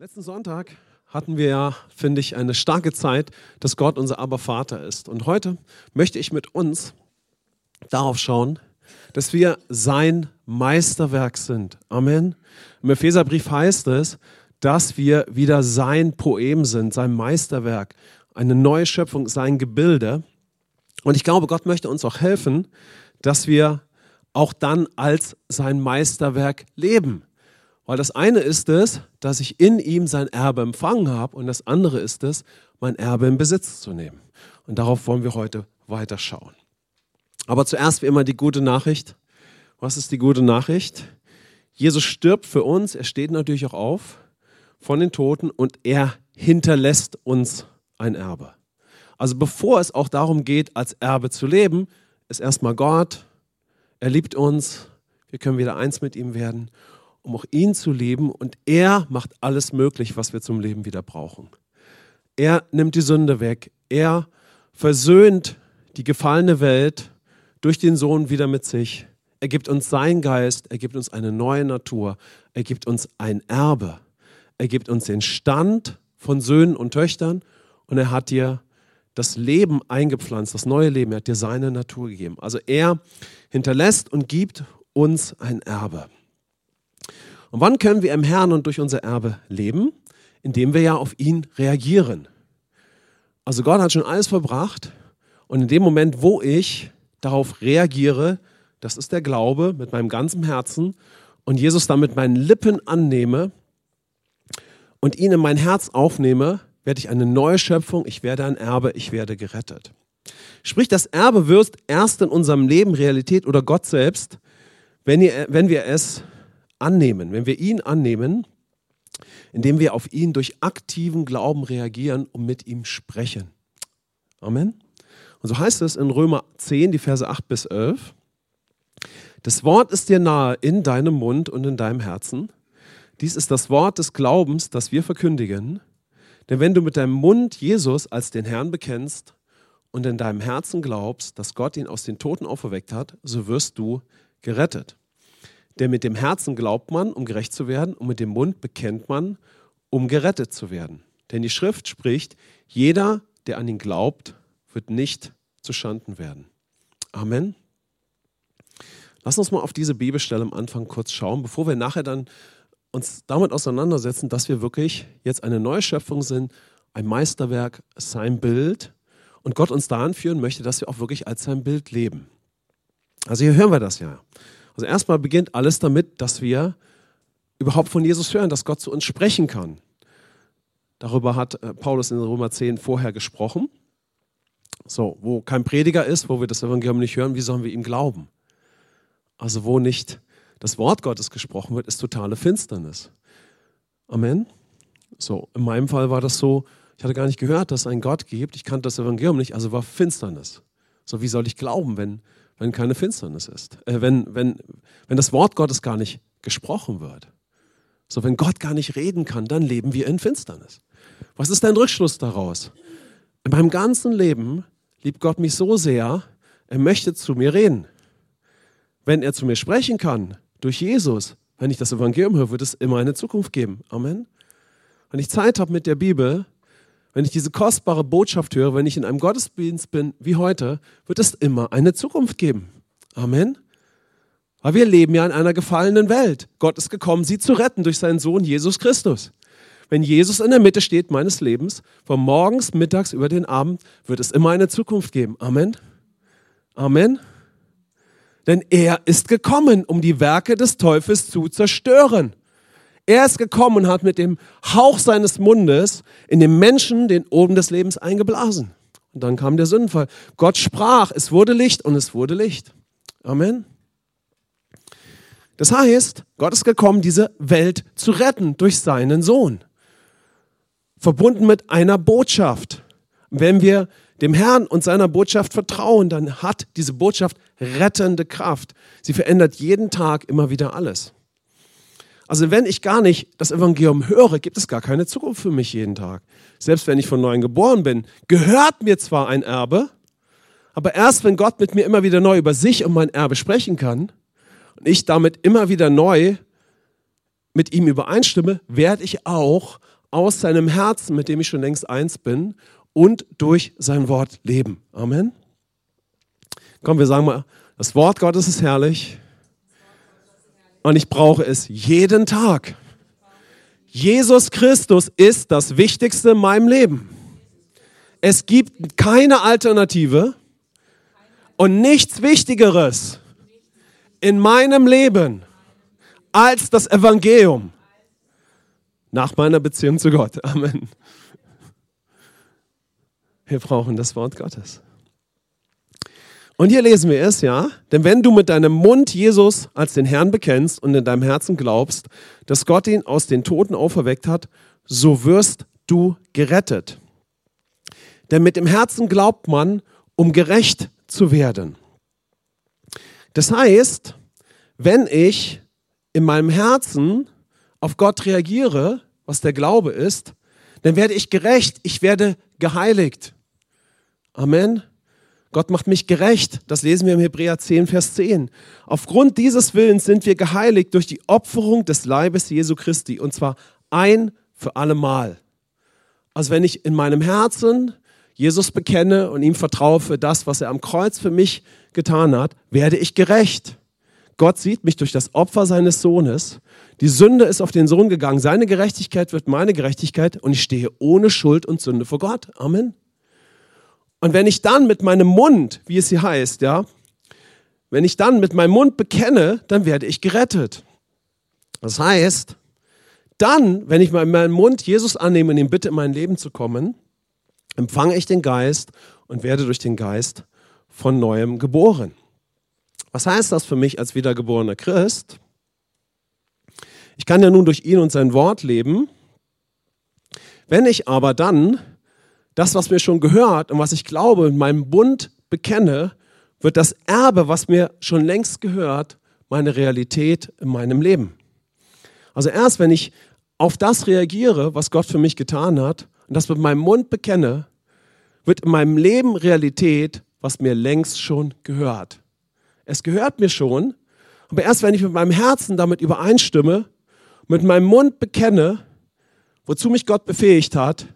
Letzten Sonntag hatten wir ja, finde ich, eine starke Zeit, dass Gott unser Abervater ist. Und heute möchte ich mit uns darauf schauen, dass wir sein Meisterwerk sind. Amen. Im Epheserbrief heißt es, dass wir wieder sein Poem sind, sein Meisterwerk, eine neue Schöpfung, sein Gebilde. Und ich glaube, Gott möchte uns auch helfen, dass wir auch dann als sein Meisterwerk leben. Weil das eine ist es, dass ich in ihm sein Erbe empfangen habe und das andere ist es, mein Erbe in Besitz zu nehmen. Und darauf wollen wir heute weiter schauen. Aber zuerst wie immer die gute Nachricht. Was ist die gute Nachricht? Jesus stirbt für uns, er steht natürlich auch auf von den Toten und er hinterlässt uns ein Erbe. Also bevor es auch darum geht, als Erbe zu leben, ist erstmal Gott, er liebt uns, wir können wieder eins mit ihm werden um auch ihn zu lieben und er macht alles möglich, was wir zum Leben wieder brauchen. Er nimmt die Sünde weg. Er versöhnt die gefallene Welt durch den Sohn wieder mit sich. Er gibt uns seinen Geist, er gibt uns eine neue Natur, er gibt uns ein Erbe, er gibt uns den Stand von Söhnen und Töchtern und er hat dir das Leben eingepflanzt, das neue Leben, er hat dir seine Natur gegeben. Also er hinterlässt und gibt uns ein Erbe. Und wann können wir im Herrn und durch unser Erbe leben? Indem wir ja auf ihn reagieren. Also Gott hat schon alles verbracht und in dem Moment, wo ich darauf reagiere, das ist der Glaube mit meinem ganzen Herzen und Jesus dann mit meinen Lippen annehme und ihn in mein Herz aufnehme, werde ich eine neue Schöpfung, ich werde ein Erbe, ich werde gerettet. Sprich, das Erbe wird erst in unserem Leben Realität oder Gott selbst, wenn, ihr, wenn wir es annehmen, wenn wir ihn annehmen, indem wir auf ihn durch aktiven Glauben reagieren und mit ihm sprechen. Amen. Und so heißt es in Römer 10, die Verse 8 bis 11. Das Wort ist dir nahe in deinem Mund und in deinem Herzen. Dies ist das Wort des Glaubens, das wir verkündigen. Denn wenn du mit deinem Mund Jesus als den Herrn bekennst und in deinem Herzen glaubst, dass Gott ihn aus den Toten auferweckt hat, so wirst du gerettet. Denn mit dem Herzen glaubt man, um gerecht zu werden, und mit dem Mund bekennt man, um gerettet zu werden. Denn die Schrift spricht, jeder, der an ihn glaubt, wird nicht zu Schanden werden. Amen. Lass uns mal auf diese Bibelstelle am Anfang kurz schauen, bevor wir nachher dann uns damit auseinandersetzen, dass wir wirklich jetzt eine neue Schöpfung sind, ein Meisterwerk, sein Bild und Gott uns daran führen möchte, dass wir auch wirklich als sein Bild leben. Also hier hören wir das ja. Also erstmal beginnt alles damit, dass wir überhaupt von Jesus hören, dass Gott zu uns sprechen kann. Darüber hat äh, Paulus in Römer 10 vorher gesprochen. So, wo kein Prediger ist, wo wir das Evangelium nicht hören, wie sollen wir ihm glauben? Also wo nicht das Wort Gottes gesprochen wird, ist totale Finsternis. Amen. So, in meinem Fall war das so, ich hatte gar nicht gehört, dass es einen Gott gibt, ich kannte das Evangelium nicht, also war Finsternis. So, wie soll ich glauben, wenn, wenn keine Finsternis ist, äh, wenn, wenn, wenn das Wort Gottes gar nicht gesprochen wird. So, wenn Gott gar nicht reden kann, dann leben wir in Finsternis. Was ist dein Rückschluss daraus? In meinem ganzen Leben liebt Gott mich so sehr, er möchte zu mir reden. Wenn er zu mir sprechen kann, durch Jesus, wenn ich das Evangelium höre, wird es immer eine Zukunft geben. Amen. Wenn ich Zeit habe mit der Bibel, wenn ich diese kostbare Botschaft höre, wenn ich in einem Gottesdienst bin wie heute, wird es immer eine Zukunft geben. Amen. Weil wir leben ja in einer gefallenen Welt. Gott ist gekommen, sie zu retten durch seinen Sohn Jesus Christus. Wenn Jesus in der Mitte steht meines Lebens, von morgens, mittags über den Abend, wird es immer eine Zukunft geben. Amen. Amen. Denn er ist gekommen, um die Werke des Teufels zu zerstören. Er ist gekommen und hat mit dem Hauch seines Mundes in den Menschen den Oben des Lebens eingeblasen. Und dann kam der Sündenfall. Gott sprach, es wurde Licht und es wurde Licht. Amen. Das heißt, Gott ist gekommen, diese Welt zu retten durch seinen Sohn. Verbunden mit einer Botschaft. Wenn wir dem Herrn und seiner Botschaft vertrauen, dann hat diese Botschaft rettende Kraft. Sie verändert jeden Tag immer wieder alles. Also wenn ich gar nicht das Evangelium höre, gibt es gar keine Zukunft für mich jeden Tag. Selbst wenn ich von neuem geboren bin, gehört mir zwar ein Erbe, aber erst wenn Gott mit mir immer wieder neu über sich und mein Erbe sprechen kann und ich damit immer wieder neu mit ihm übereinstimme, werde ich auch aus seinem Herzen, mit dem ich schon längst eins bin, und durch sein Wort leben. Amen. Komm, wir sagen mal, das Wort Gottes ist herrlich und ich brauche es jeden Tag. Jesus Christus ist das Wichtigste in meinem Leben. Es gibt keine Alternative und nichts Wichtigeres in meinem Leben als das Evangelium nach meiner Beziehung zu Gott. Amen. Wir brauchen das Wort Gottes. Und hier lesen wir es, ja. Denn wenn du mit deinem Mund Jesus als den Herrn bekennst und in deinem Herzen glaubst, dass Gott ihn aus den Toten auferweckt hat, so wirst du gerettet. Denn mit dem Herzen glaubt man, um gerecht zu werden. Das heißt, wenn ich in meinem Herzen auf Gott reagiere, was der Glaube ist, dann werde ich gerecht, ich werde geheiligt. Amen. Gott macht mich gerecht. Das lesen wir im Hebräer 10, Vers 10. Aufgrund dieses Willens sind wir geheiligt durch die Opferung des Leibes Jesu Christi. Und zwar ein für alle Mal. Also wenn ich in meinem Herzen Jesus bekenne und ihm vertraue für das, was er am Kreuz für mich getan hat, werde ich gerecht. Gott sieht mich durch das Opfer seines Sohnes. Die Sünde ist auf den Sohn gegangen. Seine Gerechtigkeit wird meine Gerechtigkeit und ich stehe ohne Schuld und Sünde vor Gott. Amen. Und wenn ich dann mit meinem Mund, wie es hier heißt, ja, wenn ich dann mit meinem Mund bekenne, dann werde ich gerettet. Das heißt, dann, wenn ich in meinem Mund Jesus annehme und ihm bitte in mein Leben zu kommen, empfange ich den Geist und werde durch den Geist von neuem geboren. Was heißt das für mich als wiedergeborener Christ? Ich kann ja nun durch ihn und sein Wort leben. Wenn ich aber dann das, was mir schon gehört und was ich glaube, in meinem Bund bekenne, wird das Erbe, was mir schon längst gehört, meine Realität in meinem Leben. Also erst wenn ich auf das reagiere, was Gott für mich getan hat und das mit meinem Mund bekenne, wird in meinem Leben Realität, was mir längst schon gehört. Es gehört mir schon, aber erst wenn ich mit meinem Herzen damit übereinstimme, mit meinem Mund bekenne, wozu mich Gott befähigt hat,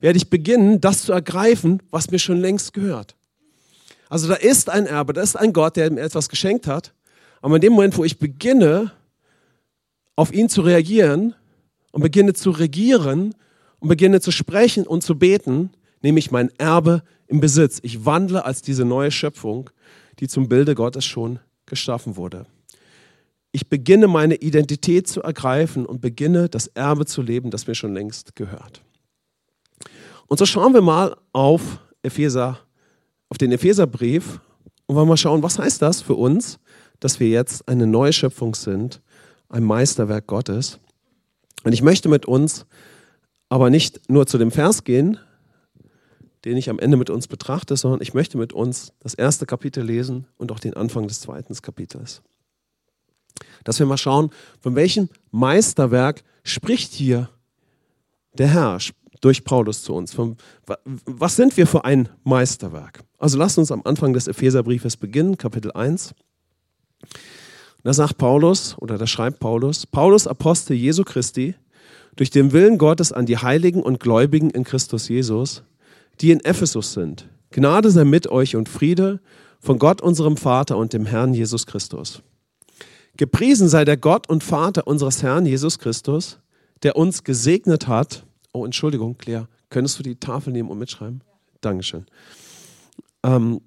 werde ich beginnen, das zu ergreifen, was mir schon längst gehört. Also da ist ein Erbe, da ist ein Gott, der mir etwas geschenkt hat. Aber in dem Moment, wo ich beginne, auf ihn zu reagieren und beginne zu regieren und beginne zu sprechen und zu beten, nehme ich mein Erbe im Besitz. Ich wandle als diese neue Schöpfung, die zum Bilde Gottes schon geschaffen wurde. Ich beginne meine Identität zu ergreifen und beginne das Erbe zu leben, das mir schon längst gehört. Und so schauen wir mal auf Epheser, auf den Epheserbrief und wollen mal schauen, was heißt das für uns, dass wir jetzt eine neue Schöpfung sind, ein Meisterwerk Gottes. Und ich möchte mit uns aber nicht nur zu dem Vers gehen, den ich am Ende mit uns betrachte, sondern ich möchte mit uns das erste Kapitel lesen und auch den Anfang des zweiten Kapitels. Dass wir mal schauen, von welchem Meisterwerk spricht hier der Herr, durch Paulus zu uns. Was sind wir für ein Meisterwerk? Also lasst uns am Anfang des Epheserbriefes beginnen, Kapitel 1. Da sagt Paulus, oder da schreibt Paulus, Paulus Apostel Jesu Christi, durch den Willen Gottes an die Heiligen und Gläubigen in Christus Jesus, die in Ephesus sind. Gnade sei mit euch und Friede von Gott, unserem Vater und dem Herrn Jesus Christus. Gepriesen sei der Gott und Vater unseres Herrn Jesus Christus, der uns gesegnet hat Oh, Entschuldigung, Claire, könntest du die Tafel nehmen und mitschreiben? Ja. Dankeschön. Ähm,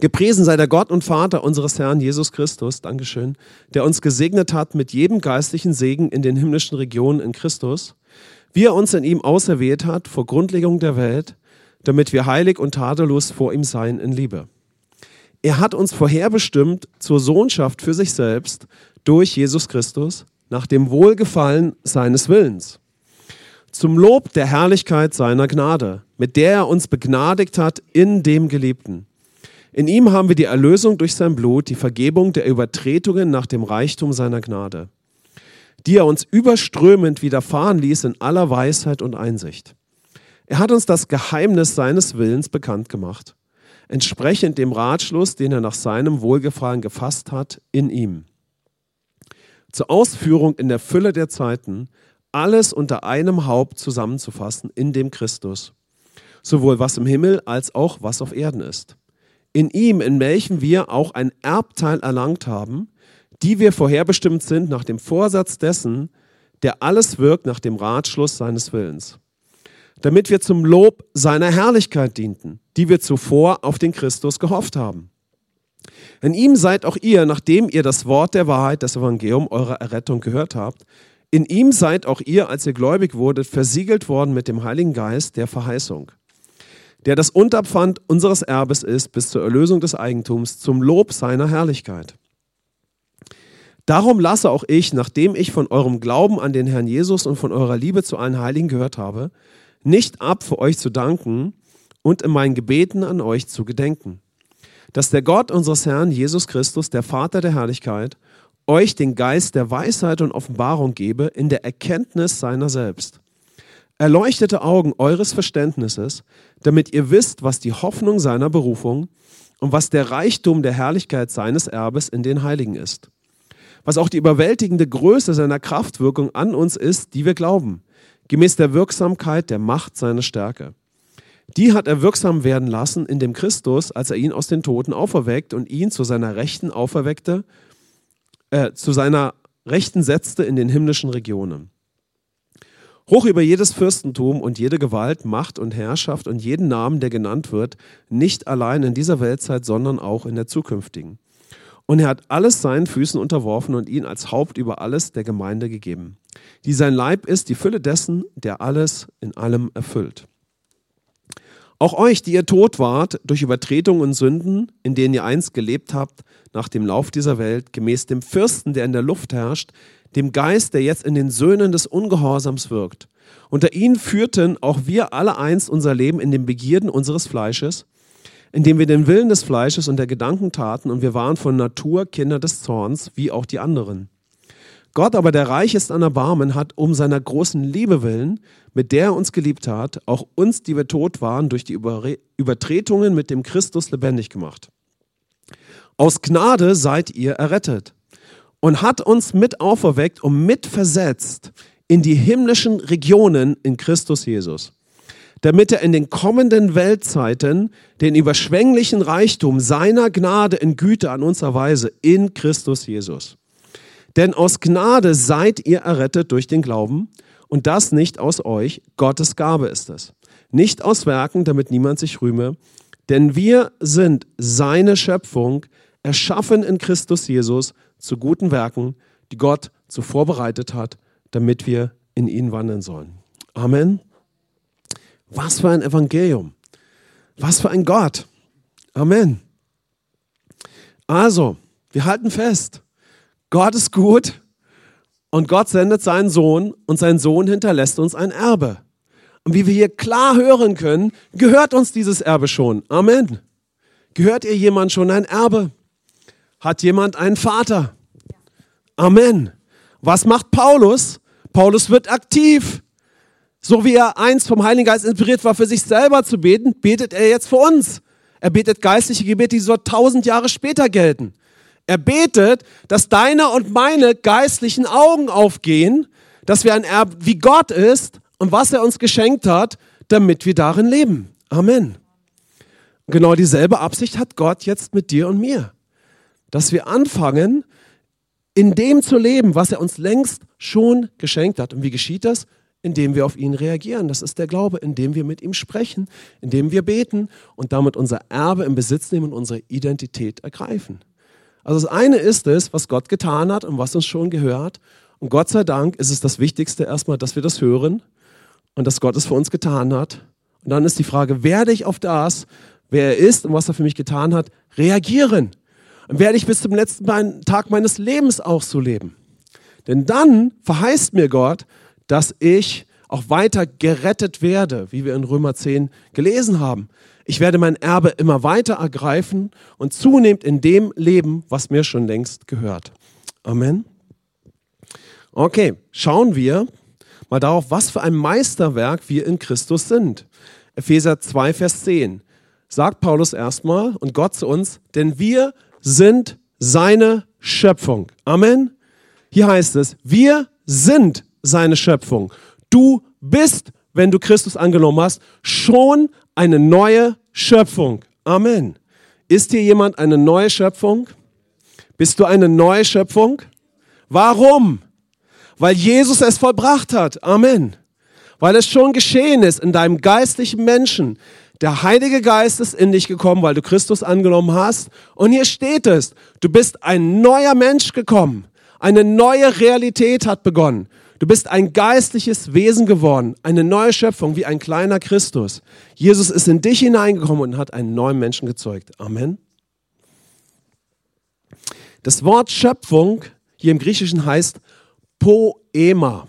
Gepriesen sei der Gott und Vater unseres Herrn Jesus Christus, Dankeschön, der uns gesegnet hat mit jedem geistlichen Segen in den himmlischen Regionen in Christus, wie er uns in ihm auserwählt hat vor Grundlegung der Welt, damit wir heilig und tadellos vor ihm seien in Liebe. Er hat uns vorherbestimmt zur Sohnschaft für sich selbst durch Jesus Christus nach dem Wohlgefallen seines Willens zum Lob der Herrlichkeit seiner Gnade, mit der er uns begnadigt hat in dem Geliebten. In ihm haben wir die Erlösung durch sein Blut, die Vergebung der Übertretungen nach dem Reichtum seiner Gnade, die er uns überströmend widerfahren ließ in aller Weisheit und Einsicht. Er hat uns das Geheimnis seines Willens bekannt gemacht, entsprechend dem Ratschluss, den er nach seinem Wohlgefallen gefasst hat in ihm zur Ausführung in der Fülle der Zeiten, alles unter einem Haupt zusammenzufassen in dem Christus, sowohl was im Himmel als auch was auf Erden ist. In ihm, in welchem wir auch ein Erbteil erlangt haben, die wir vorherbestimmt sind nach dem Vorsatz dessen, der alles wirkt nach dem Ratschluss seines Willens, damit wir zum Lob seiner Herrlichkeit dienten, die wir zuvor auf den Christus gehofft haben. In ihm seid auch ihr, nachdem ihr das Wort der Wahrheit, das Evangelium eurer Errettung gehört habt, in ihm seid auch ihr, als ihr gläubig wurdet, versiegelt worden mit dem Heiligen Geist der Verheißung, der das Unterpfand unseres Erbes ist bis zur Erlösung des Eigentums zum Lob seiner Herrlichkeit. Darum lasse auch ich, nachdem ich von eurem Glauben an den Herrn Jesus und von eurer Liebe zu allen Heiligen gehört habe, nicht ab, für euch zu danken und in meinen Gebeten an euch zu gedenken dass der Gott unseres Herrn Jesus Christus, der Vater der Herrlichkeit, euch den Geist der Weisheit und Offenbarung gebe in der Erkenntnis seiner selbst. Erleuchtete Augen eures Verständnisses, damit ihr wisst, was die Hoffnung seiner Berufung und was der Reichtum der Herrlichkeit seines Erbes in den Heiligen ist. Was auch die überwältigende Größe seiner Kraftwirkung an uns ist, die wir glauben, gemäß der Wirksamkeit der Macht seiner Stärke die hat er wirksam werden lassen in dem Christus, als er ihn aus den Toten auferweckt und ihn zu seiner Rechten auferweckte, äh, zu seiner Rechten setzte in den himmlischen Regionen. Hoch über jedes Fürstentum und jede Gewalt, Macht und Herrschaft und jeden Namen, der genannt wird, nicht allein in dieser Weltzeit, sondern auch in der zukünftigen. Und er hat alles seinen Füßen unterworfen und ihn als Haupt über alles der Gemeinde gegeben, die sein Leib ist, die Fülle dessen, der alles in allem erfüllt. Auch euch, die ihr tot wart durch Übertretungen und Sünden, in denen ihr einst gelebt habt, nach dem Lauf dieser Welt, gemäß dem Fürsten, der in der Luft herrscht, dem Geist, der jetzt in den Söhnen des Ungehorsams wirkt. Unter ihnen führten auch wir alle einst unser Leben in den Begierden unseres Fleisches, indem wir den Willen des Fleisches und der Gedanken taten, und wir waren von Natur Kinder des Zorns, wie auch die anderen. Gott aber, der reich ist an Erbarmen, hat um seiner großen Liebe willen, mit der er uns geliebt hat, auch uns, die wir tot waren, durch die Übertretungen mit dem Christus lebendig gemacht. Aus Gnade seid ihr errettet und hat uns mit auferweckt und mit versetzt in die himmlischen Regionen in Christus Jesus, damit er in den kommenden Weltzeiten den überschwänglichen Reichtum seiner Gnade in Güte an uns erweise in Christus Jesus. Denn aus Gnade seid ihr errettet durch den Glauben und das nicht aus euch, Gottes Gabe ist es. Nicht aus Werken, damit niemand sich rühme, denn wir sind seine Schöpfung, erschaffen in Christus Jesus zu guten Werken, die Gott zuvor bereitet hat, damit wir in ihn wandeln sollen. Amen. Was für ein Evangelium. Was für ein Gott. Amen. Also, wir halten fest. Gott ist gut und Gott sendet seinen Sohn und sein Sohn hinterlässt uns ein Erbe. Und wie wir hier klar hören können, gehört uns dieses Erbe schon. Amen. Gehört ihr jemand schon ein Erbe? Hat jemand einen Vater? Amen. Was macht Paulus? Paulus wird aktiv. So wie er einst vom Heiligen Geist inspiriert war, für sich selber zu beten, betet er jetzt für uns. Er betet geistliche Gebete, die so tausend Jahre später gelten. Er betet, dass deine und meine geistlichen Augen aufgehen, dass wir ein Erb wie Gott ist und was er uns geschenkt hat, damit wir darin leben. Amen. Genau dieselbe Absicht hat Gott jetzt mit dir und mir. Dass wir anfangen, in dem zu leben, was er uns längst schon geschenkt hat. Und wie geschieht das? Indem wir auf ihn reagieren. Das ist der Glaube, indem wir mit ihm sprechen, indem wir beten und damit unser Erbe in Besitz nehmen und unsere Identität ergreifen. Also das eine ist es, was Gott getan hat und was uns schon gehört. Und Gott sei Dank ist es das Wichtigste erstmal, dass wir das hören und dass Gott es für uns getan hat. Und dann ist die Frage, werde ich auf das, wer er ist und was er für mich getan hat, reagieren? Und werde ich bis zum letzten Tag meines Lebens auch so leben? Denn dann verheißt mir Gott, dass ich auch weiter gerettet werde, wie wir in Römer 10 gelesen haben. Ich werde mein Erbe immer weiter ergreifen und zunehmend in dem leben, was mir schon längst gehört. Amen. Okay, schauen wir mal darauf, was für ein Meisterwerk wir in Christus sind. Epheser 2, Vers 10 sagt Paulus erstmal und Gott zu uns, denn wir sind seine Schöpfung. Amen. Hier heißt es, wir sind seine Schöpfung. Du bist, wenn du Christus angenommen hast, schon eine neue Schöpfung. Amen. Ist hier jemand eine neue Schöpfung? Bist du eine neue Schöpfung? Warum? Weil Jesus es vollbracht hat. Amen. Weil es schon geschehen ist in deinem geistlichen Menschen. Der Heilige Geist ist in dich gekommen, weil du Christus angenommen hast. Und hier steht es, du bist ein neuer Mensch gekommen. Eine neue Realität hat begonnen. Du bist ein geistliches Wesen geworden, eine neue Schöpfung wie ein kleiner Christus. Jesus ist in dich hineingekommen und hat einen neuen Menschen gezeugt. Amen. Das Wort Schöpfung hier im Griechischen heißt Poema.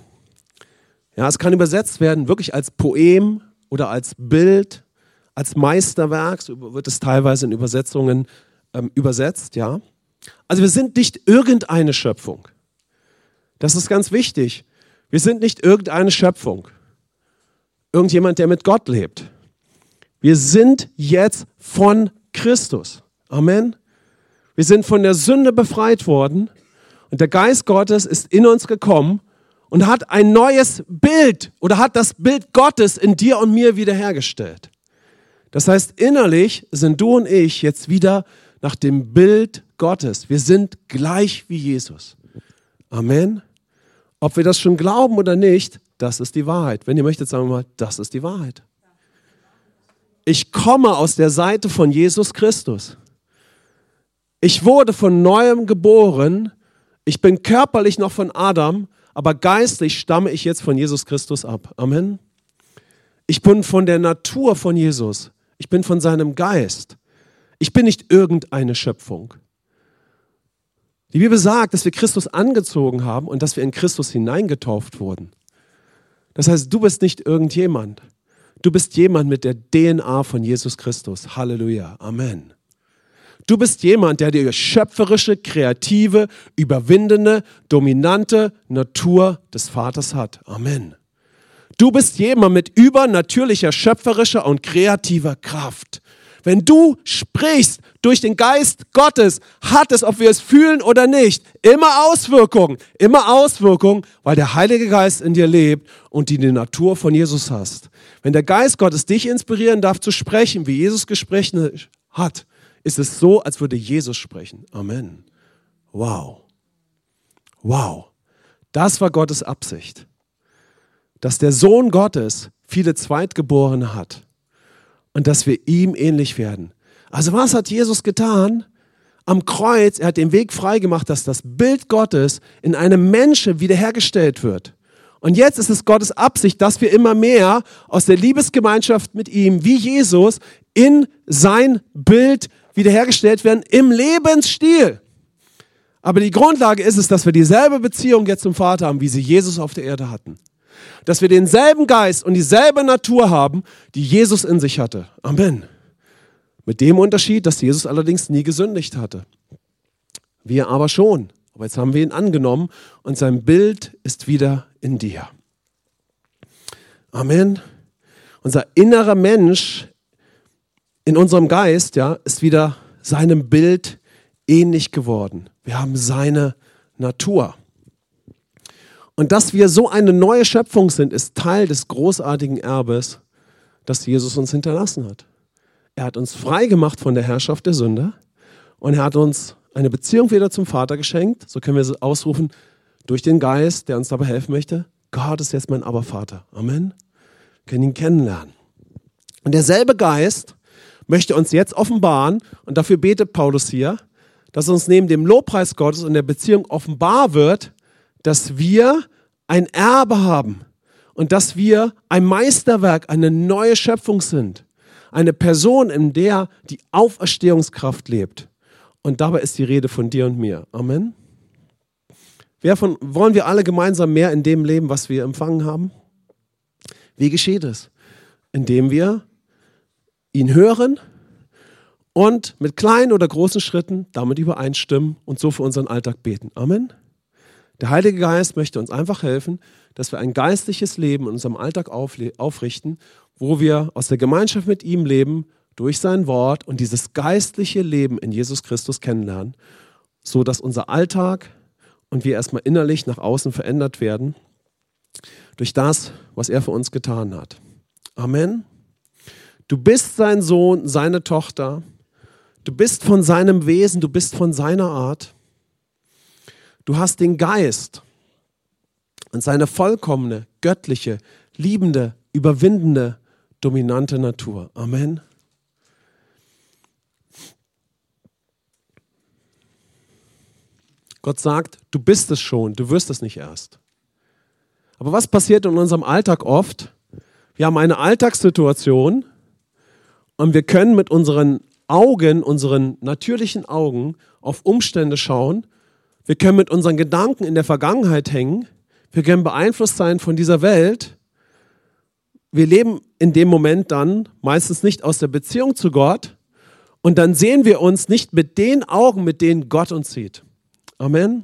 Ja, es kann übersetzt werden wirklich als Poem oder als Bild, als Meisterwerk, so wird es teilweise in Übersetzungen ähm, übersetzt, ja. Also wir sind nicht irgendeine Schöpfung. Das ist ganz wichtig. Wir sind nicht irgendeine Schöpfung. Irgendjemand, der mit Gott lebt. Wir sind jetzt von Christus. Amen. Wir sind von der Sünde befreit worden und der Geist Gottes ist in uns gekommen und hat ein neues Bild oder hat das Bild Gottes in dir und mir wiederhergestellt. Das heißt, innerlich sind du und ich jetzt wieder nach dem Bild Gottes. Wir sind gleich wie Jesus. Amen. Ob wir das schon glauben oder nicht, das ist die Wahrheit. Wenn ihr möchtet, sagen wir mal, das ist die Wahrheit. Ich komme aus der Seite von Jesus Christus. Ich wurde von neuem geboren. Ich bin körperlich noch von Adam, aber geistlich stamme ich jetzt von Jesus Christus ab. Amen. Ich bin von der Natur von Jesus. Ich bin von seinem Geist. Ich bin nicht irgendeine Schöpfung. Die Bibel sagt, dass wir Christus angezogen haben und dass wir in Christus hineingetauft wurden. Das heißt, du bist nicht irgendjemand. Du bist jemand mit der DNA von Jesus Christus. Halleluja. Amen. Du bist jemand, der die schöpferische, kreative, überwindende, dominante Natur des Vaters hat. Amen. Du bist jemand mit übernatürlicher, schöpferischer und kreativer Kraft. Wenn du sprichst durch den Geist Gottes, hat es, ob wir es fühlen oder nicht, immer Auswirkungen. Immer Auswirkungen, weil der Heilige Geist in dir lebt und die Natur von Jesus hast. Wenn der Geist Gottes dich inspirieren darf zu sprechen, wie Jesus gesprochen hat, ist es so, als würde Jesus sprechen. Amen. Wow. Wow. Das war Gottes Absicht dass der Sohn Gottes viele Zweitgeborene hat und dass wir ihm ähnlich werden. Also was hat Jesus getan? Am Kreuz, er hat den Weg freigemacht, dass das Bild Gottes in einem Menschen wiederhergestellt wird. Und jetzt ist es Gottes Absicht, dass wir immer mehr aus der Liebesgemeinschaft mit ihm, wie Jesus, in sein Bild wiederhergestellt werden im Lebensstil. Aber die Grundlage ist es, dass wir dieselbe Beziehung jetzt zum Vater haben, wie sie Jesus auf der Erde hatten dass wir denselben Geist und dieselbe Natur haben, die Jesus in sich hatte. Amen. Mit dem Unterschied, dass Jesus allerdings nie gesündigt hatte. Wir aber schon. Aber jetzt haben wir ihn angenommen und sein Bild ist wieder in dir. Amen. Unser innerer Mensch in unserem Geist, ja, ist wieder seinem Bild ähnlich geworden. Wir haben seine Natur. Und dass wir so eine neue Schöpfung sind, ist Teil des großartigen Erbes, das Jesus uns hinterlassen hat. Er hat uns frei gemacht von der Herrschaft der Sünde und er hat uns eine Beziehung wieder zum Vater geschenkt. So können wir es ausrufen durch den Geist, der uns dabei helfen möchte. Gott ist jetzt mein Abervater. Amen. Wir können ihn kennenlernen. Und derselbe Geist möchte uns jetzt offenbaren, und dafür betet Paulus hier, dass uns neben dem Lobpreis Gottes und der Beziehung offenbar wird, dass wir ein Erbe haben und dass wir ein Meisterwerk, eine neue Schöpfung sind. Eine Person, in der die Auferstehungskraft lebt. Und dabei ist die Rede von dir und mir. Amen. Wer von, wollen wir alle gemeinsam mehr in dem leben, was wir empfangen haben? Wie geschieht es? Indem wir ihn hören und mit kleinen oder großen Schritten damit übereinstimmen und so für unseren Alltag beten. Amen. Der Heilige Geist möchte uns einfach helfen, dass wir ein geistliches Leben in unserem Alltag aufrichten, wo wir aus der Gemeinschaft mit ihm leben, durch sein Wort und dieses geistliche Leben in Jesus Christus kennenlernen, so dass unser Alltag und wir erstmal innerlich nach außen verändert werden durch das, was er für uns getan hat. Amen. Du bist sein Sohn, seine Tochter. Du bist von seinem Wesen, du bist von seiner Art. Du hast den Geist und seine vollkommene, göttliche, liebende, überwindende, dominante Natur. Amen. Gott sagt, du bist es schon, du wirst es nicht erst. Aber was passiert in unserem Alltag oft? Wir haben eine Alltagssituation und wir können mit unseren Augen, unseren natürlichen Augen auf Umstände schauen. Wir können mit unseren Gedanken in der Vergangenheit hängen. Wir können beeinflusst sein von dieser Welt. Wir leben in dem Moment dann meistens nicht aus der Beziehung zu Gott und dann sehen wir uns nicht mit den Augen, mit denen Gott uns sieht. Amen.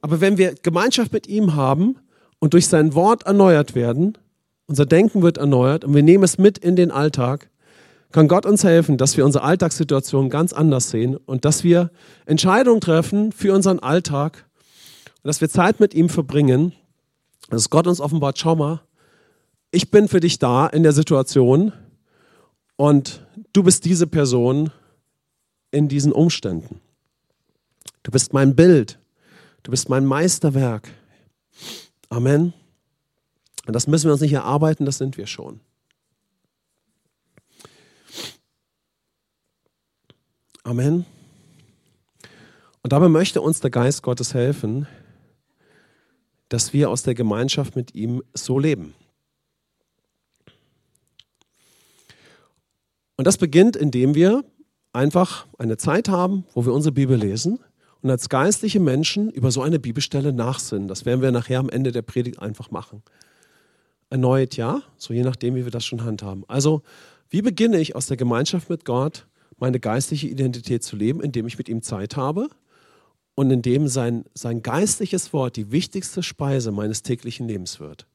Aber wenn wir Gemeinschaft mit ihm haben und durch sein Wort erneuert werden, unser Denken wird erneuert und wir nehmen es mit in den Alltag, kann Gott uns helfen, dass wir unsere Alltagssituation ganz anders sehen und dass wir Entscheidungen treffen für unseren Alltag und dass wir Zeit mit ihm verbringen, dass Gott uns offenbart, schau mal, ich bin für dich da in der Situation und du bist diese Person in diesen Umständen. Du bist mein Bild, du bist mein Meisterwerk. Amen. Und das müssen wir uns nicht erarbeiten, das sind wir schon. Amen. Und dabei möchte uns der Geist Gottes helfen, dass wir aus der Gemeinschaft mit ihm so leben. Und das beginnt, indem wir einfach eine Zeit haben, wo wir unsere Bibel lesen und als geistliche Menschen über so eine Bibelstelle nachsinnen. Das werden wir nachher am Ende der Predigt einfach machen. Erneut, ja, so je nachdem, wie wir das schon handhaben. Also, wie beginne ich aus der Gemeinschaft mit Gott meine geistliche Identität zu leben, indem ich mit ihm Zeit habe und indem sein, sein geistliches Wort die wichtigste Speise meines täglichen Lebens wird.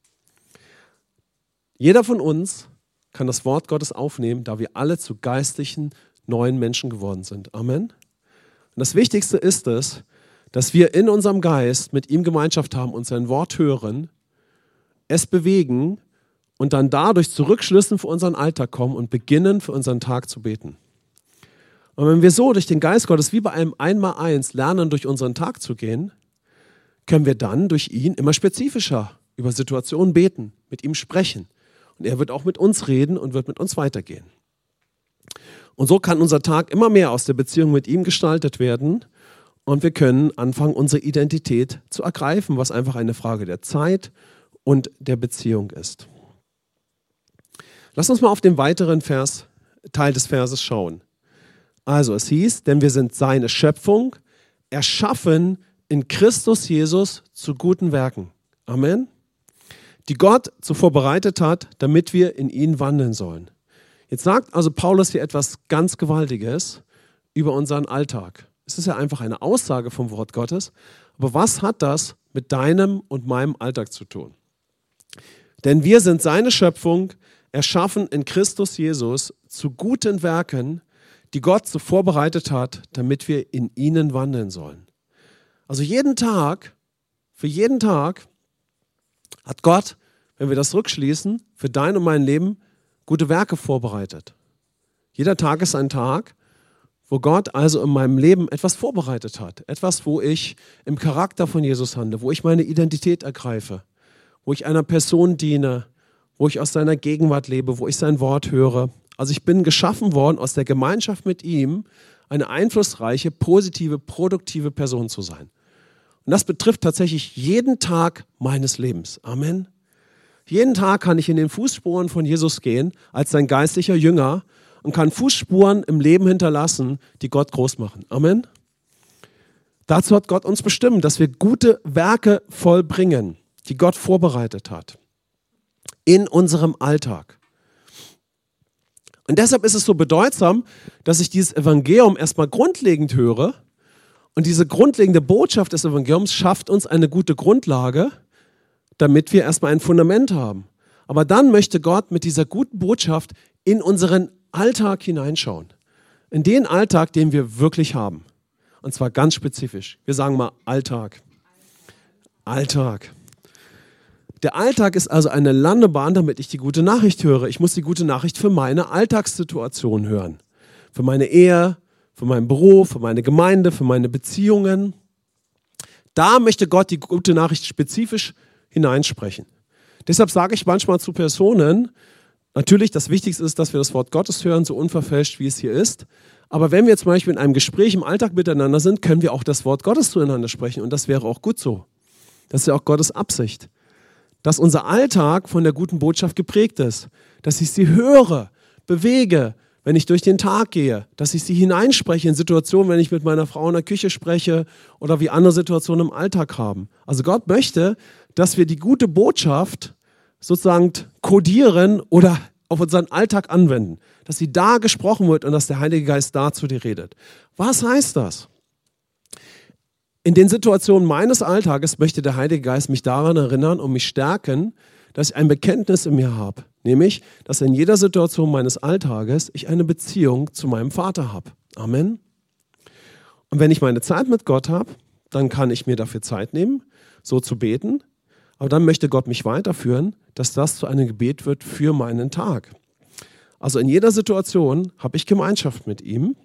Jeder von uns kann das Wort Gottes aufnehmen, da wir alle zu geistlichen neuen Menschen geworden sind. Amen. Und das Wichtigste ist es, dass wir in unserem Geist mit ihm Gemeinschaft haben und sein Wort hören, es bewegen und dann dadurch zurückschlüssen für unseren Alltag kommen und beginnen für unseren Tag zu beten. Und wenn wir so durch den Geist Gottes wie bei einem Einmaleins lernen, durch unseren Tag zu gehen, können wir dann durch ihn immer spezifischer über Situationen beten, mit ihm sprechen. Und er wird auch mit uns reden und wird mit uns weitergehen. Und so kann unser Tag immer mehr aus der Beziehung mit ihm gestaltet werden und wir können anfangen, unsere Identität zu ergreifen, was einfach eine Frage der Zeit und der Beziehung ist. Lass uns mal auf den weiteren Vers, Teil des Verses schauen. Also es hieß, denn wir sind seine Schöpfung, erschaffen in Christus Jesus zu guten Werken. Amen. Die Gott zuvor bereitet hat, damit wir in ihn wandeln sollen. Jetzt sagt also Paulus hier etwas ganz Gewaltiges über unseren Alltag. Es ist ja einfach eine Aussage vom Wort Gottes. Aber was hat das mit deinem und meinem Alltag zu tun? Denn wir sind seine Schöpfung, erschaffen in Christus Jesus zu guten Werken, die Gott so vorbereitet hat, damit wir in ihnen wandeln sollen. Also jeden Tag, für jeden Tag hat Gott, wenn wir das rückschließen, für dein und mein Leben gute Werke vorbereitet. Jeder Tag ist ein Tag, wo Gott also in meinem Leben etwas vorbereitet hat. Etwas, wo ich im Charakter von Jesus handle, wo ich meine Identität ergreife, wo ich einer Person diene, wo ich aus seiner Gegenwart lebe, wo ich sein Wort höre, also ich bin geschaffen worden, aus der Gemeinschaft mit ihm eine einflussreiche, positive, produktive Person zu sein. Und das betrifft tatsächlich jeden Tag meines Lebens. Amen. Jeden Tag kann ich in den Fußspuren von Jesus gehen als sein geistlicher Jünger und kann Fußspuren im Leben hinterlassen, die Gott groß machen. Amen. Dazu hat Gott uns bestimmt, dass wir gute Werke vollbringen, die Gott vorbereitet hat. In unserem Alltag. Und deshalb ist es so bedeutsam, dass ich dieses Evangelium erstmal grundlegend höre. Und diese grundlegende Botschaft des Evangeliums schafft uns eine gute Grundlage, damit wir erstmal ein Fundament haben. Aber dann möchte Gott mit dieser guten Botschaft in unseren Alltag hineinschauen. In den Alltag, den wir wirklich haben. Und zwar ganz spezifisch. Wir sagen mal Alltag. Alltag. Der Alltag ist also eine Landebahn, damit ich die gute Nachricht höre. Ich muss die gute Nachricht für meine Alltagssituation hören. Für meine Ehe, für meinen Beruf, für meine Gemeinde, für meine Beziehungen. Da möchte Gott die gute Nachricht spezifisch hineinsprechen. Deshalb sage ich manchmal zu Personen, natürlich das Wichtigste ist, dass wir das Wort Gottes hören, so unverfälscht wie es hier ist. Aber wenn wir zum Beispiel in einem Gespräch im Alltag miteinander sind, können wir auch das Wort Gottes zueinander sprechen und das wäre auch gut so. Das ist ja auch Gottes Absicht. Dass unser Alltag von der guten Botschaft geprägt ist, dass ich sie höre, bewege, wenn ich durch den Tag gehe, dass ich sie hineinspreche in Situationen, wenn ich mit meiner Frau in der Küche spreche oder wie andere Situationen im Alltag haben. Also Gott möchte, dass wir die gute Botschaft sozusagen kodieren oder auf unseren Alltag anwenden, dass sie da gesprochen wird und dass der Heilige Geist da zu dir redet. Was heißt das? In den Situationen meines Alltages möchte der Heilige Geist mich daran erinnern und mich stärken, dass ich ein Bekenntnis in mir habe, nämlich, dass in jeder Situation meines Alltages ich eine Beziehung zu meinem Vater habe. Amen. Und wenn ich meine Zeit mit Gott habe, dann kann ich mir dafür Zeit nehmen, so zu beten. Aber dann möchte Gott mich weiterführen, dass das zu einem Gebet wird für meinen Tag. Also in jeder Situation habe ich Gemeinschaft mit ihm.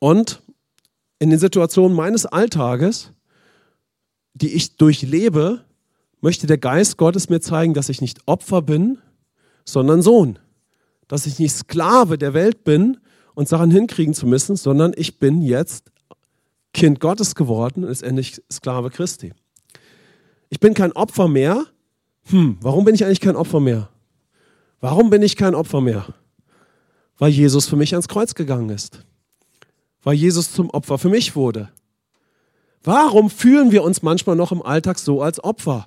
Und in den Situationen meines Alltages, die ich durchlebe, möchte der Geist Gottes mir zeigen, dass ich nicht Opfer bin, sondern Sohn. Dass ich nicht Sklave der Welt bin und Sachen hinkriegen zu müssen, sondern ich bin jetzt Kind Gottes geworden und ist endlich Sklave Christi. Ich bin kein Opfer mehr. Hm, warum bin ich eigentlich kein Opfer mehr? Warum bin ich kein Opfer mehr? Weil Jesus für mich ans Kreuz gegangen ist. Weil Jesus zum Opfer für mich wurde. Warum fühlen wir uns manchmal noch im Alltag so als Opfer?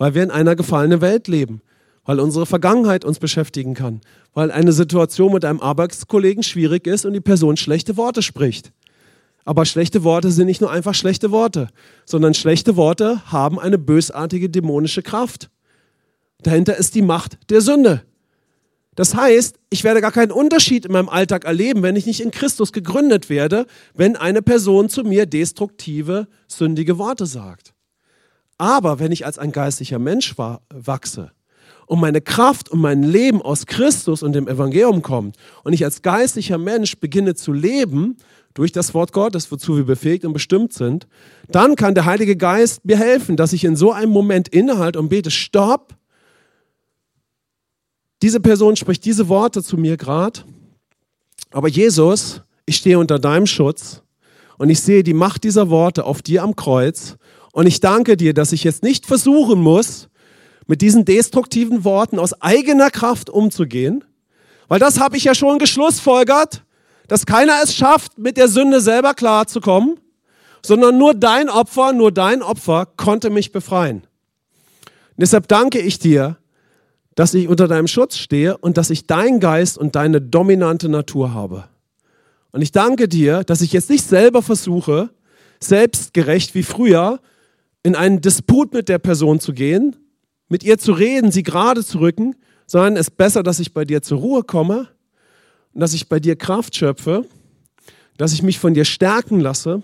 weil wir in einer gefallenen Welt leben, weil unsere Vergangenheit uns beschäftigen kann, weil eine Situation mit einem Arbeitskollegen schwierig ist und die Person schlechte Worte spricht. Aber schlechte Worte sind nicht nur einfach schlechte Worte, sondern schlechte Worte haben eine bösartige dämonische Kraft. Dahinter ist die Macht der Sünde. Das heißt, ich werde gar keinen Unterschied in meinem Alltag erleben, wenn ich nicht in Christus gegründet werde, wenn eine Person zu mir destruktive, sündige Worte sagt. Aber wenn ich als ein geistlicher Mensch wachse und meine Kraft und mein Leben aus Christus und dem Evangelium kommt und ich als geistlicher Mensch beginne zu leben durch das Wort Gottes, wozu wir befähigt und bestimmt sind, dann kann der Heilige Geist mir helfen, dass ich in so einem Moment innehalte und bete, stopp, diese Person spricht diese Worte zu mir gerade, aber Jesus, ich stehe unter deinem Schutz und ich sehe die Macht dieser Worte auf dir am Kreuz. Und ich danke dir, dass ich jetzt nicht versuchen muss, mit diesen destruktiven Worten aus eigener Kraft umzugehen, weil das habe ich ja schon geschlussfolgert, dass keiner es schafft, mit der Sünde selber klarzukommen, sondern nur dein Opfer, nur dein Opfer konnte mich befreien. Und deshalb danke ich dir, dass ich unter deinem Schutz stehe und dass ich deinen Geist und deine dominante Natur habe. Und ich danke dir, dass ich jetzt nicht selber versuche, selbstgerecht wie früher in einen Disput mit der Person zu gehen, mit ihr zu reden, sie gerade zu rücken, sondern es ist besser, dass ich bei dir zur Ruhe komme und dass ich bei dir Kraft schöpfe, dass ich mich von dir stärken lasse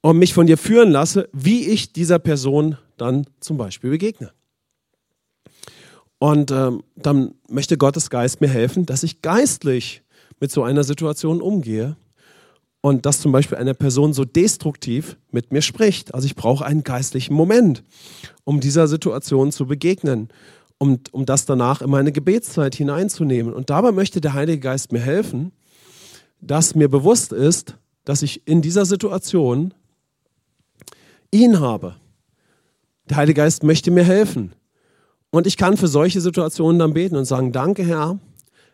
und mich von dir führen lasse, wie ich dieser Person dann zum Beispiel begegne. Und ähm, dann möchte Gottes Geist mir helfen, dass ich geistlich mit so einer Situation umgehe und dass zum Beispiel eine Person so destruktiv mit mir spricht. Also ich brauche einen geistlichen Moment, um dieser Situation zu begegnen, um, um das danach in meine Gebetszeit hineinzunehmen. Und dabei möchte der Heilige Geist mir helfen, dass mir bewusst ist, dass ich in dieser Situation ihn habe. Der Heilige Geist möchte mir helfen. Und ich kann für solche Situationen dann beten und sagen, danke Herr,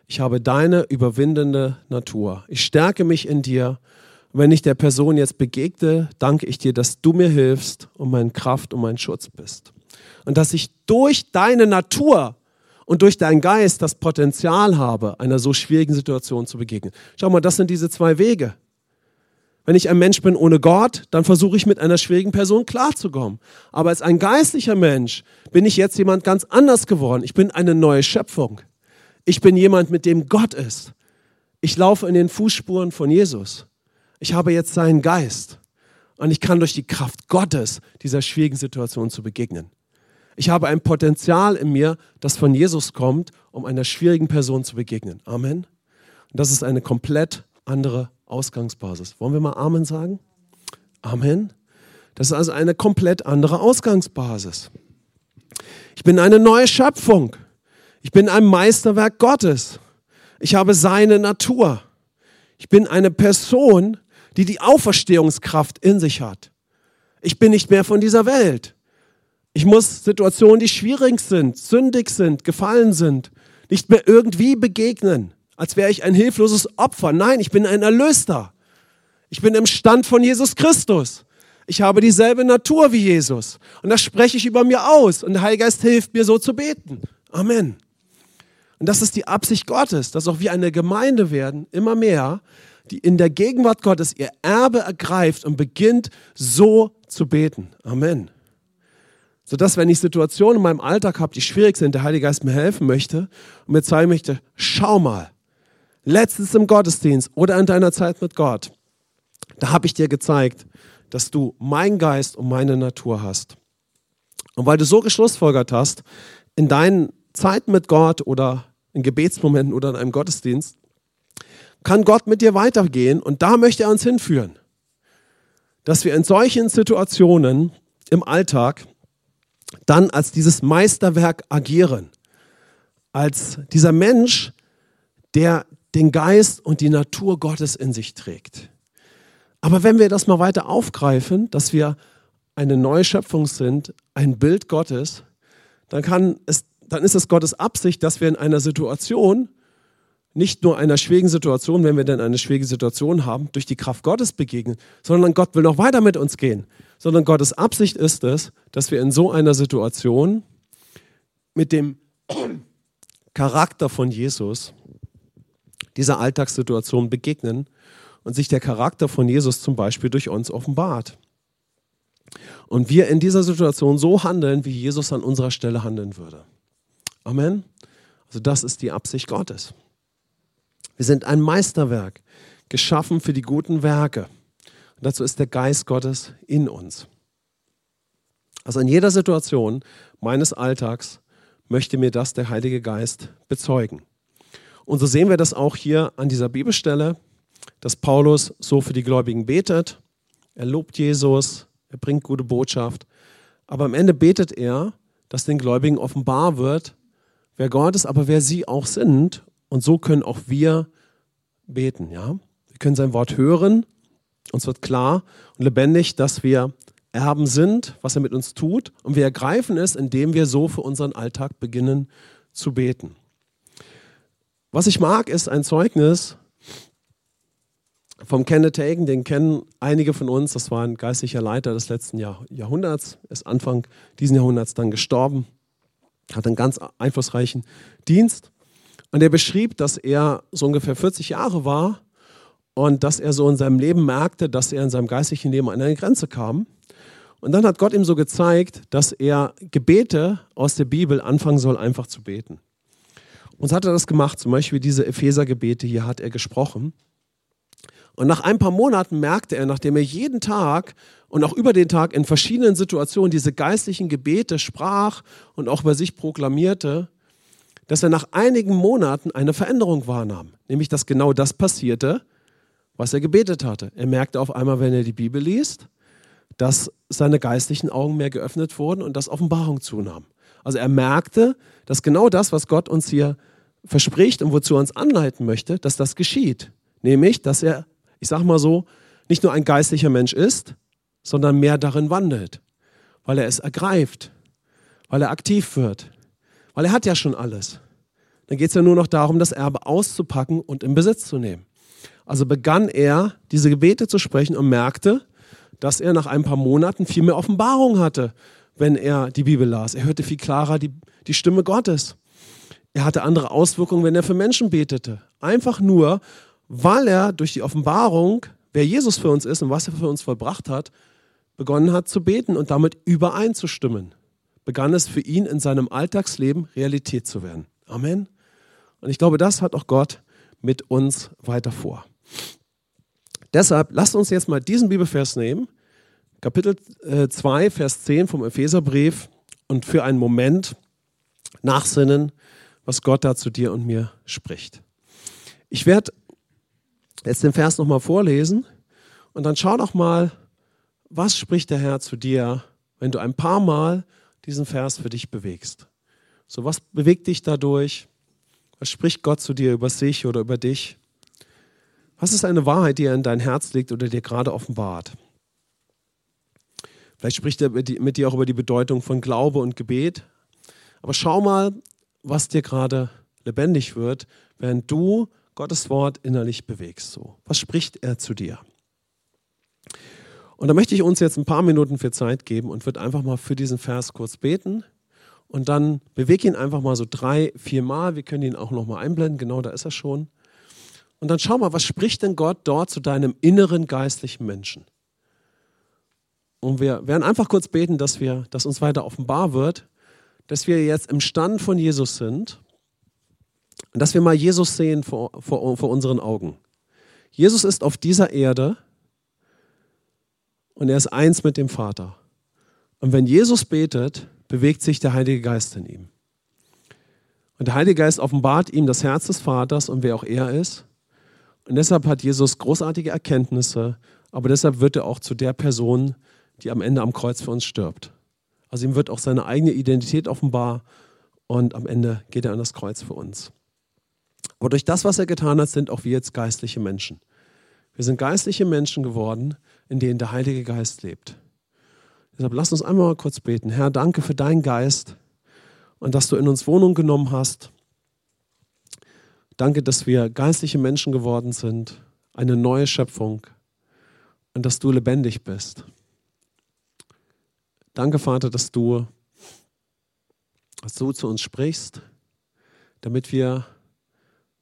ich habe deine überwindende Natur. Ich stärke mich in dir. wenn ich der Person jetzt begegne, danke ich dir, dass du mir hilfst und mein Kraft und mein Schutz bist. Und dass ich durch deine Natur und durch deinen Geist das Potenzial habe, einer so schwierigen Situation zu begegnen. Schau mal, das sind diese zwei Wege. Wenn ich ein Mensch bin ohne Gott, dann versuche ich mit einer schwierigen Person klarzukommen. Aber als ein geistlicher Mensch bin ich jetzt jemand ganz anders geworden. Ich bin eine neue Schöpfung. Ich bin jemand, mit dem Gott ist. Ich laufe in den Fußspuren von Jesus. Ich habe jetzt seinen Geist. und ich kann durch die Kraft Gottes dieser schwierigen Situation zu begegnen. Ich habe ein Potenzial in mir, das von Jesus kommt, um einer schwierigen Person zu begegnen. Amen. Und das ist eine komplett andere Ausgangsbasis. Wollen wir mal Amen sagen? Amen. Das ist also eine komplett andere Ausgangsbasis. Ich bin eine neue Schöpfung. Ich bin ein Meisterwerk Gottes. Ich habe seine Natur. Ich bin eine Person, die die Auferstehungskraft in sich hat. Ich bin nicht mehr von dieser Welt. Ich muss Situationen, die schwierig sind, sündig sind, gefallen sind, nicht mehr irgendwie begegnen, als wäre ich ein hilfloses Opfer. Nein, ich bin ein Erlöster. Ich bin im Stand von Jesus Christus. Ich habe dieselbe Natur wie Jesus. Und das spreche ich über mir aus. Und der Heilige Geist hilft mir so zu beten. Amen. Und das ist die Absicht Gottes, dass auch wir eine Gemeinde werden, immer mehr, die in der Gegenwart Gottes ihr Erbe ergreift und beginnt so zu beten. Amen. Sodass, wenn ich Situationen in meinem Alltag habe, die schwierig sind, der Heilige Geist mir helfen möchte und mir zeigen möchte, schau mal, letztens im Gottesdienst oder in deiner Zeit mit Gott, da habe ich dir gezeigt, dass du mein Geist und meine Natur hast. Und weil du so geschlussfolgert hast, in deinen Zeiten mit Gott oder in Gebetsmomenten oder in einem Gottesdienst, kann Gott mit dir weitergehen und da möchte er uns hinführen. Dass wir in solchen Situationen im Alltag dann als dieses Meisterwerk agieren. Als dieser Mensch, der den Geist und die Natur Gottes in sich trägt. Aber wenn wir das mal weiter aufgreifen, dass wir eine neue Schöpfung sind, ein Bild Gottes, dann, kann es, dann ist es Gottes Absicht, dass wir in einer Situation, nicht nur einer schwierigen Situation, wenn wir denn eine schwierige Situation haben, durch die Kraft Gottes begegnen, sondern Gott will noch weiter mit uns gehen. Sondern Gottes Absicht ist es, dass wir in so einer Situation mit dem Charakter von Jesus dieser Alltagssituation begegnen und sich der Charakter von Jesus zum Beispiel durch uns offenbart. Und wir in dieser Situation so handeln, wie Jesus an unserer Stelle handeln würde. Amen. Also das ist die Absicht Gottes. Wir sind ein Meisterwerk, geschaffen für die guten Werke. Und dazu ist der Geist Gottes in uns. Also in jeder Situation meines Alltags möchte mir das der Heilige Geist bezeugen. Und so sehen wir das auch hier an dieser Bibelstelle, dass Paulus so für die Gläubigen betet. Er lobt Jesus, er bringt gute Botschaft. Aber am Ende betet er, dass den Gläubigen offenbar wird, wer Gott ist, aber wer sie auch sind und so können auch wir beten. Ja? Wir können sein Wort hören. Uns wird klar und lebendig, dass wir Erben sind, was er mit uns tut. Und wir ergreifen es, indem wir so für unseren Alltag beginnen zu beten. Was ich mag, ist ein Zeugnis vom Kenneth Hagen, den kennen einige von uns. Das war ein geistlicher Leiter des letzten Jahr, Jahrhunderts, ist Anfang dieses Jahrhunderts dann gestorben, hat einen ganz einflussreichen Dienst. Und er beschrieb, dass er so ungefähr 40 Jahre war und dass er so in seinem Leben merkte, dass er in seinem geistlichen Leben an eine Grenze kam. Und dann hat Gott ihm so gezeigt, dass er Gebete aus der Bibel anfangen soll, einfach zu beten. Und hat er das gemacht, zum Beispiel diese Epheser-Gebete hier hat er gesprochen. Und nach ein paar Monaten merkte er, nachdem er jeden Tag und auch über den Tag in verschiedenen Situationen diese geistlichen Gebete sprach und auch über sich proklamierte, dass er nach einigen Monaten eine Veränderung wahrnahm, nämlich dass genau das passierte, was er gebetet hatte. Er merkte auf einmal, wenn er die Bibel liest, dass seine geistlichen Augen mehr geöffnet wurden und dass Offenbarung zunahm. Also er merkte, dass genau das, was Gott uns hier verspricht und wozu er uns anleiten möchte, dass das geschieht. Nämlich, dass er, ich sag mal so, nicht nur ein geistlicher Mensch ist, sondern mehr darin wandelt, weil er es ergreift, weil er aktiv wird, weil er hat ja schon alles. Dann geht es ja nur noch darum, das Erbe auszupacken und in Besitz zu nehmen. Also begann er, diese Gebete zu sprechen und merkte, dass er nach ein paar Monaten viel mehr Offenbarung hatte, wenn er die Bibel las. Er hörte viel klarer die, die Stimme Gottes. Er hatte andere Auswirkungen, wenn er für Menschen betete. Einfach nur, weil er durch die Offenbarung, wer Jesus für uns ist und was er für uns vollbracht hat, begonnen hat zu beten und damit übereinzustimmen begann es für ihn in seinem Alltagsleben Realität zu werden. Amen. Und ich glaube, das hat auch Gott mit uns weiter vor. Deshalb lasst uns jetzt mal diesen Bibelvers nehmen, Kapitel 2, äh, Vers 10 vom Epheserbrief und für einen Moment nachsinnen, was Gott da zu dir und mir spricht. Ich werde jetzt den Vers nochmal vorlesen und dann schau doch mal, was spricht der Herr zu dir, wenn du ein paar Mal diesen Vers für dich bewegst. So, was bewegt dich dadurch? Was spricht Gott zu dir über sich oder über dich? Was ist eine Wahrheit, die er in dein Herz legt oder dir gerade offenbart? Vielleicht spricht er mit dir auch über die Bedeutung von Glaube und Gebet. Aber schau mal, was dir gerade lebendig wird, während du Gottes Wort innerlich bewegst. So, was spricht er zu dir? Und da möchte ich uns jetzt ein paar Minuten für Zeit geben und würde einfach mal für diesen Vers kurz beten. Und dann bewege ihn einfach mal so drei, vier Mal. Wir können ihn auch noch mal einblenden. Genau, da ist er schon. Und dann schau mal, was spricht denn Gott dort zu deinem inneren geistlichen Menschen? Und wir werden einfach kurz beten, dass, wir, dass uns weiter offenbar wird, dass wir jetzt im Stand von Jesus sind und dass wir mal Jesus sehen vor, vor, vor unseren Augen. Jesus ist auf dieser Erde und er ist eins mit dem Vater. Und wenn Jesus betet, bewegt sich der Heilige Geist in ihm. Und der Heilige Geist offenbart ihm das Herz des Vaters und wer auch er ist. Und deshalb hat Jesus großartige Erkenntnisse, aber deshalb wird er auch zu der Person, die am Ende am Kreuz für uns stirbt. Also ihm wird auch seine eigene Identität offenbar und am Ende geht er an das Kreuz für uns. Aber durch das, was er getan hat, sind auch wir jetzt geistliche Menschen. Wir sind geistliche Menschen geworden, in denen der Heilige Geist lebt. Deshalb lass uns einmal mal kurz beten. Herr, danke für deinen Geist und dass du in uns Wohnung genommen hast. Danke, dass wir geistliche Menschen geworden sind, eine neue Schöpfung und dass du lebendig bist. Danke, Vater, dass du, du zu uns sprichst, damit wir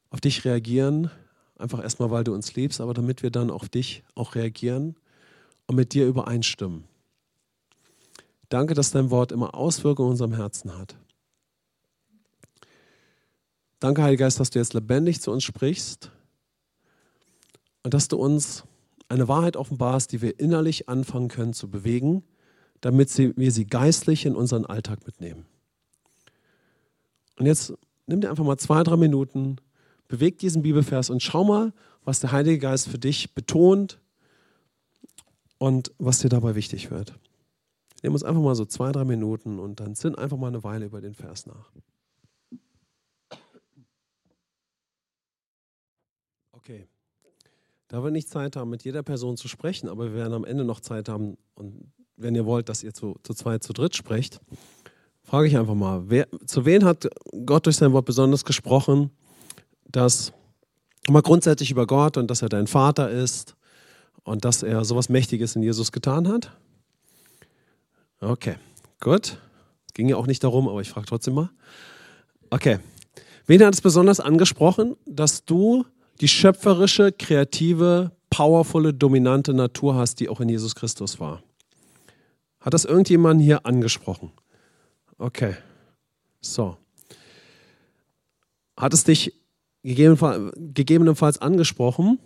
auf dich reagieren. Einfach erstmal, weil du uns liebst, aber damit wir dann auf dich auch reagieren und mit dir übereinstimmen. Danke, dass dein Wort immer Auswirkungen in unserem Herzen hat. Danke, Heiliger Geist, dass du jetzt lebendig zu uns sprichst und dass du uns eine Wahrheit offenbarst, die wir innerlich anfangen können zu bewegen damit wir sie geistlich in unseren Alltag mitnehmen. Und jetzt nimm dir einfach mal zwei, drei Minuten, beweg diesen Bibelvers und schau mal, was der Heilige Geist für dich betont und was dir dabei wichtig wird. Nehmen uns einfach mal so zwei, drei Minuten und dann sind einfach mal eine Weile über den Vers nach. Okay. Da wir nicht Zeit haben, mit jeder Person zu sprechen, aber wir werden am Ende noch Zeit haben und wenn ihr wollt, dass ihr zu, zu zweit, zu dritt sprecht, frage ich einfach mal, wer, zu wen hat Gott durch sein Wort besonders gesprochen, dass mal grundsätzlich über Gott und dass er dein Vater ist und dass er sowas Mächtiges in Jesus getan hat? Okay, gut. Ging ja auch nicht darum, aber ich frage trotzdem mal. Okay. Wen hat es besonders angesprochen, dass du die schöpferische, kreative, powervolle, dominante Natur hast, die auch in Jesus Christus war? Hat das irgendjemand hier angesprochen? Okay. So. Hat es dich gegebenenfalls angesprochen,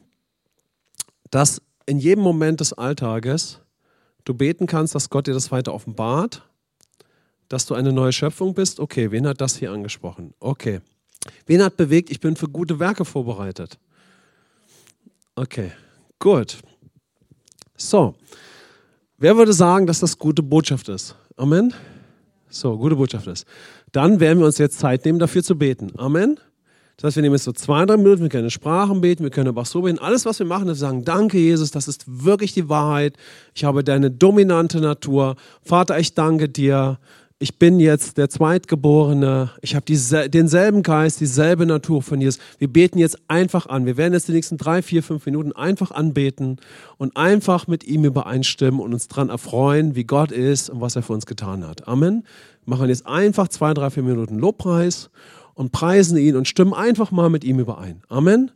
dass in jedem Moment des Alltages du beten kannst, dass Gott dir das weiter offenbart, dass du eine neue Schöpfung bist? Okay, wen hat das hier angesprochen? Okay. Wen hat bewegt, ich bin für gute Werke vorbereitet? Okay, gut. So, Wer würde sagen, dass das gute Botschaft ist? Amen? So, gute Botschaft ist. Dann werden wir uns jetzt Zeit nehmen, dafür zu beten. Amen? Das heißt, wir nehmen jetzt so zwei, drei Minuten, wir können Sprachen beten, wir können aber auch so beten. Alles, was wir machen, ist sagen, danke Jesus, das ist wirklich die Wahrheit. Ich habe deine dominante Natur. Vater, ich danke dir ich bin jetzt der Zweitgeborene, ich habe denselben Geist, dieselbe Natur von Jesus. Wir beten jetzt einfach an. Wir werden jetzt die nächsten drei, vier, fünf Minuten einfach anbeten und einfach mit ihm übereinstimmen und uns daran erfreuen, wie Gott ist und was er für uns getan hat. Amen. Wir machen jetzt einfach zwei, drei, vier Minuten Lobpreis und preisen ihn und stimmen einfach mal mit ihm überein. Amen.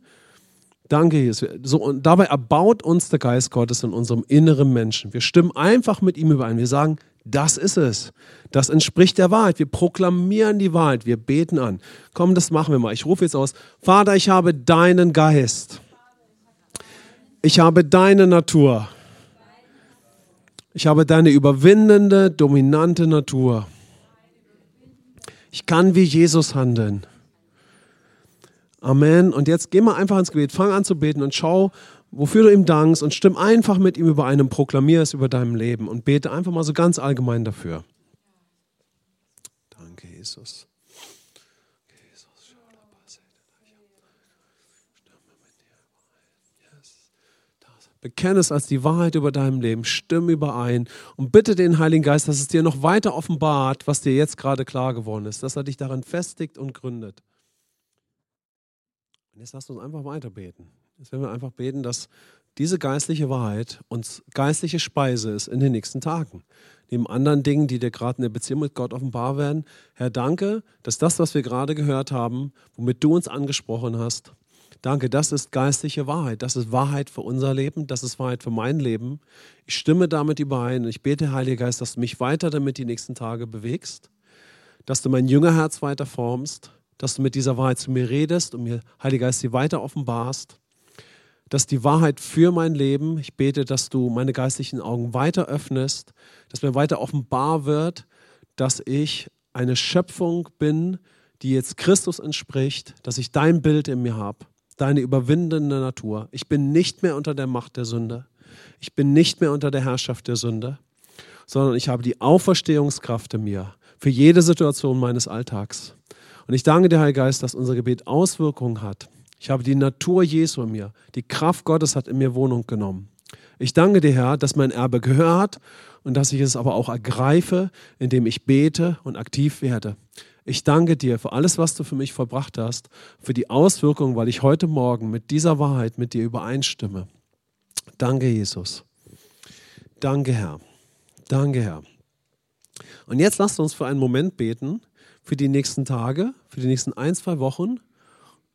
Danke, Jesus. So, und dabei erbaut uns der Geist Gottes in unserem inneren Menschen. Wir stimmen einfach mit ihm überein. Wir sagen, das ist es. Das entspricht der Wahrheit. Wir proklamieren die Wahrheit. Wir beten an. Komm, das machen wir mal. Ich rufe jetzt aus. Vater, ich habe deinen Geist. Ich habe deine Natur. Ich habe deine überwindende, dominante Natur. Ich kann wie Jesus handeln. Amen. Und jetzt geh mal einfach ins Gebet, fang an zu beten und schau, wofür du ihm dankst und stimm einfach mit ihm überein und proklamier es über deinem Leben und bete einfach mal so ganz allgemein dafür. Danke, Jesus. Bekenne es als die Wahrheit über deinem Leben, stimm überein und bitte den Heiligen Geist, dass es dir noch weiter offenbart, was dir jetzt gerade klar geworden ist, dass er dich daran festigt und gründet. Und jetzt lasst uns einfach weiter beten. Jetzt werden wir einfach beten, dass diese geistliche Wahrheit uns geistliche Speise ist in den nächsten Tagen. Neben anderen Dingen, die dir gerade in der Beziehung mit Gott offenbar werden. Herr, danke, dass das, was wir gerade gehört haben, womit du uns angesprochen hast, Danke, das ist geistliche Wahrheit. Das ist Wahrheit für unser Leben. Das ist Wahrheit für mein Leben. Ich stimme damit überein und ich bete, Heiliger Geist, dass du mich weiter damit die nächsten Tage bewegst, dass du mein Jüngerherz weiter formst, dass du mit dieser Wahrheit zu mir redest und mir, Heiliger Geist, sie weiter offenbarst. Dass die Wahrheit für mein Leben, ich bete, dass du meine geistlichen Augen weiter öffnest, dass mir weiter offenbar wird, dass ich eine Schöpfung bin, die jetzt Christus entspricht, dass ich dein Bild in mir habe deine überwindende Natur. Ich bin nicht mehr unter der Macht der Sünde. Ich bin nicht mehr unter der Herrschaft der Sünde, sondern ich habe die Auferstehungskraft in mir für jede Situation meines Alltags. Und ich danke dir, Heiliger Geist, dass unser Gebet Auswirkungen hat. Ich habe die Natur Jesu in mir. Die Kraft Gottes hat in mir Wohnung genommen. Ich danke dir, Herr, dass mein Erbe gehört und dass ich es aber auch ergreife, indem ich bete und aktiv werde. Ich danke dir für alles, was du für mich vollbracht hast, für die Auswirkungen, weil ich heute Morgen mit dieser Wahrheit mit dir übereinstimme. Danke, Jesus. Danke, Herr. Danke, Herr. Und jetzt lasst uns für einen Moment beten, für die nächsten Tage, für die nächsten ein, zwei Wochen.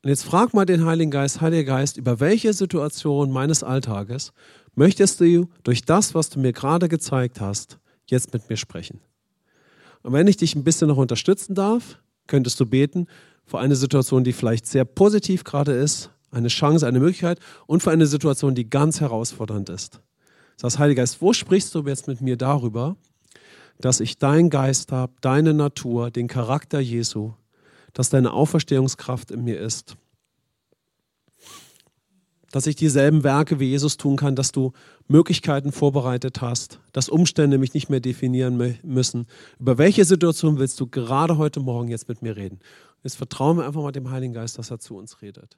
Und jetzt frag mal den Heiligen Geist, Heiliger Geist, über welche Situation meines Alltages möchtest du durch das, was du mir gerade gezeigt hast, jetzt mit mir sprechen? Und wenn ich dich ein bisschen noch unterstützen darf, könntest du beten für eine Situation, die vielleicht sehr positiv gerade ist, eine Chance, eine Möglichkeit und für eine Situation, die ganz herausfordernd ist. Das heißt, Heiliger Geist, wo sprichst du jetzt mit mir darüber, dass ich deinen Geist habe, deine Natur, den Charakter Jesu, dass deine Auferstehungskraft in mir ist dass ich dieselben Werke wie Jesus tun kann, dass du Möglichkeiten vorbereitet hast, dass Umstände mich nicht mehr definieren müssen. Über welche Situation willst du gerade heute Morgen jetzt mit mir reden? Jetzt vertrauen wir einfach mal dem Heiligen Geist, dass er zu uns redet.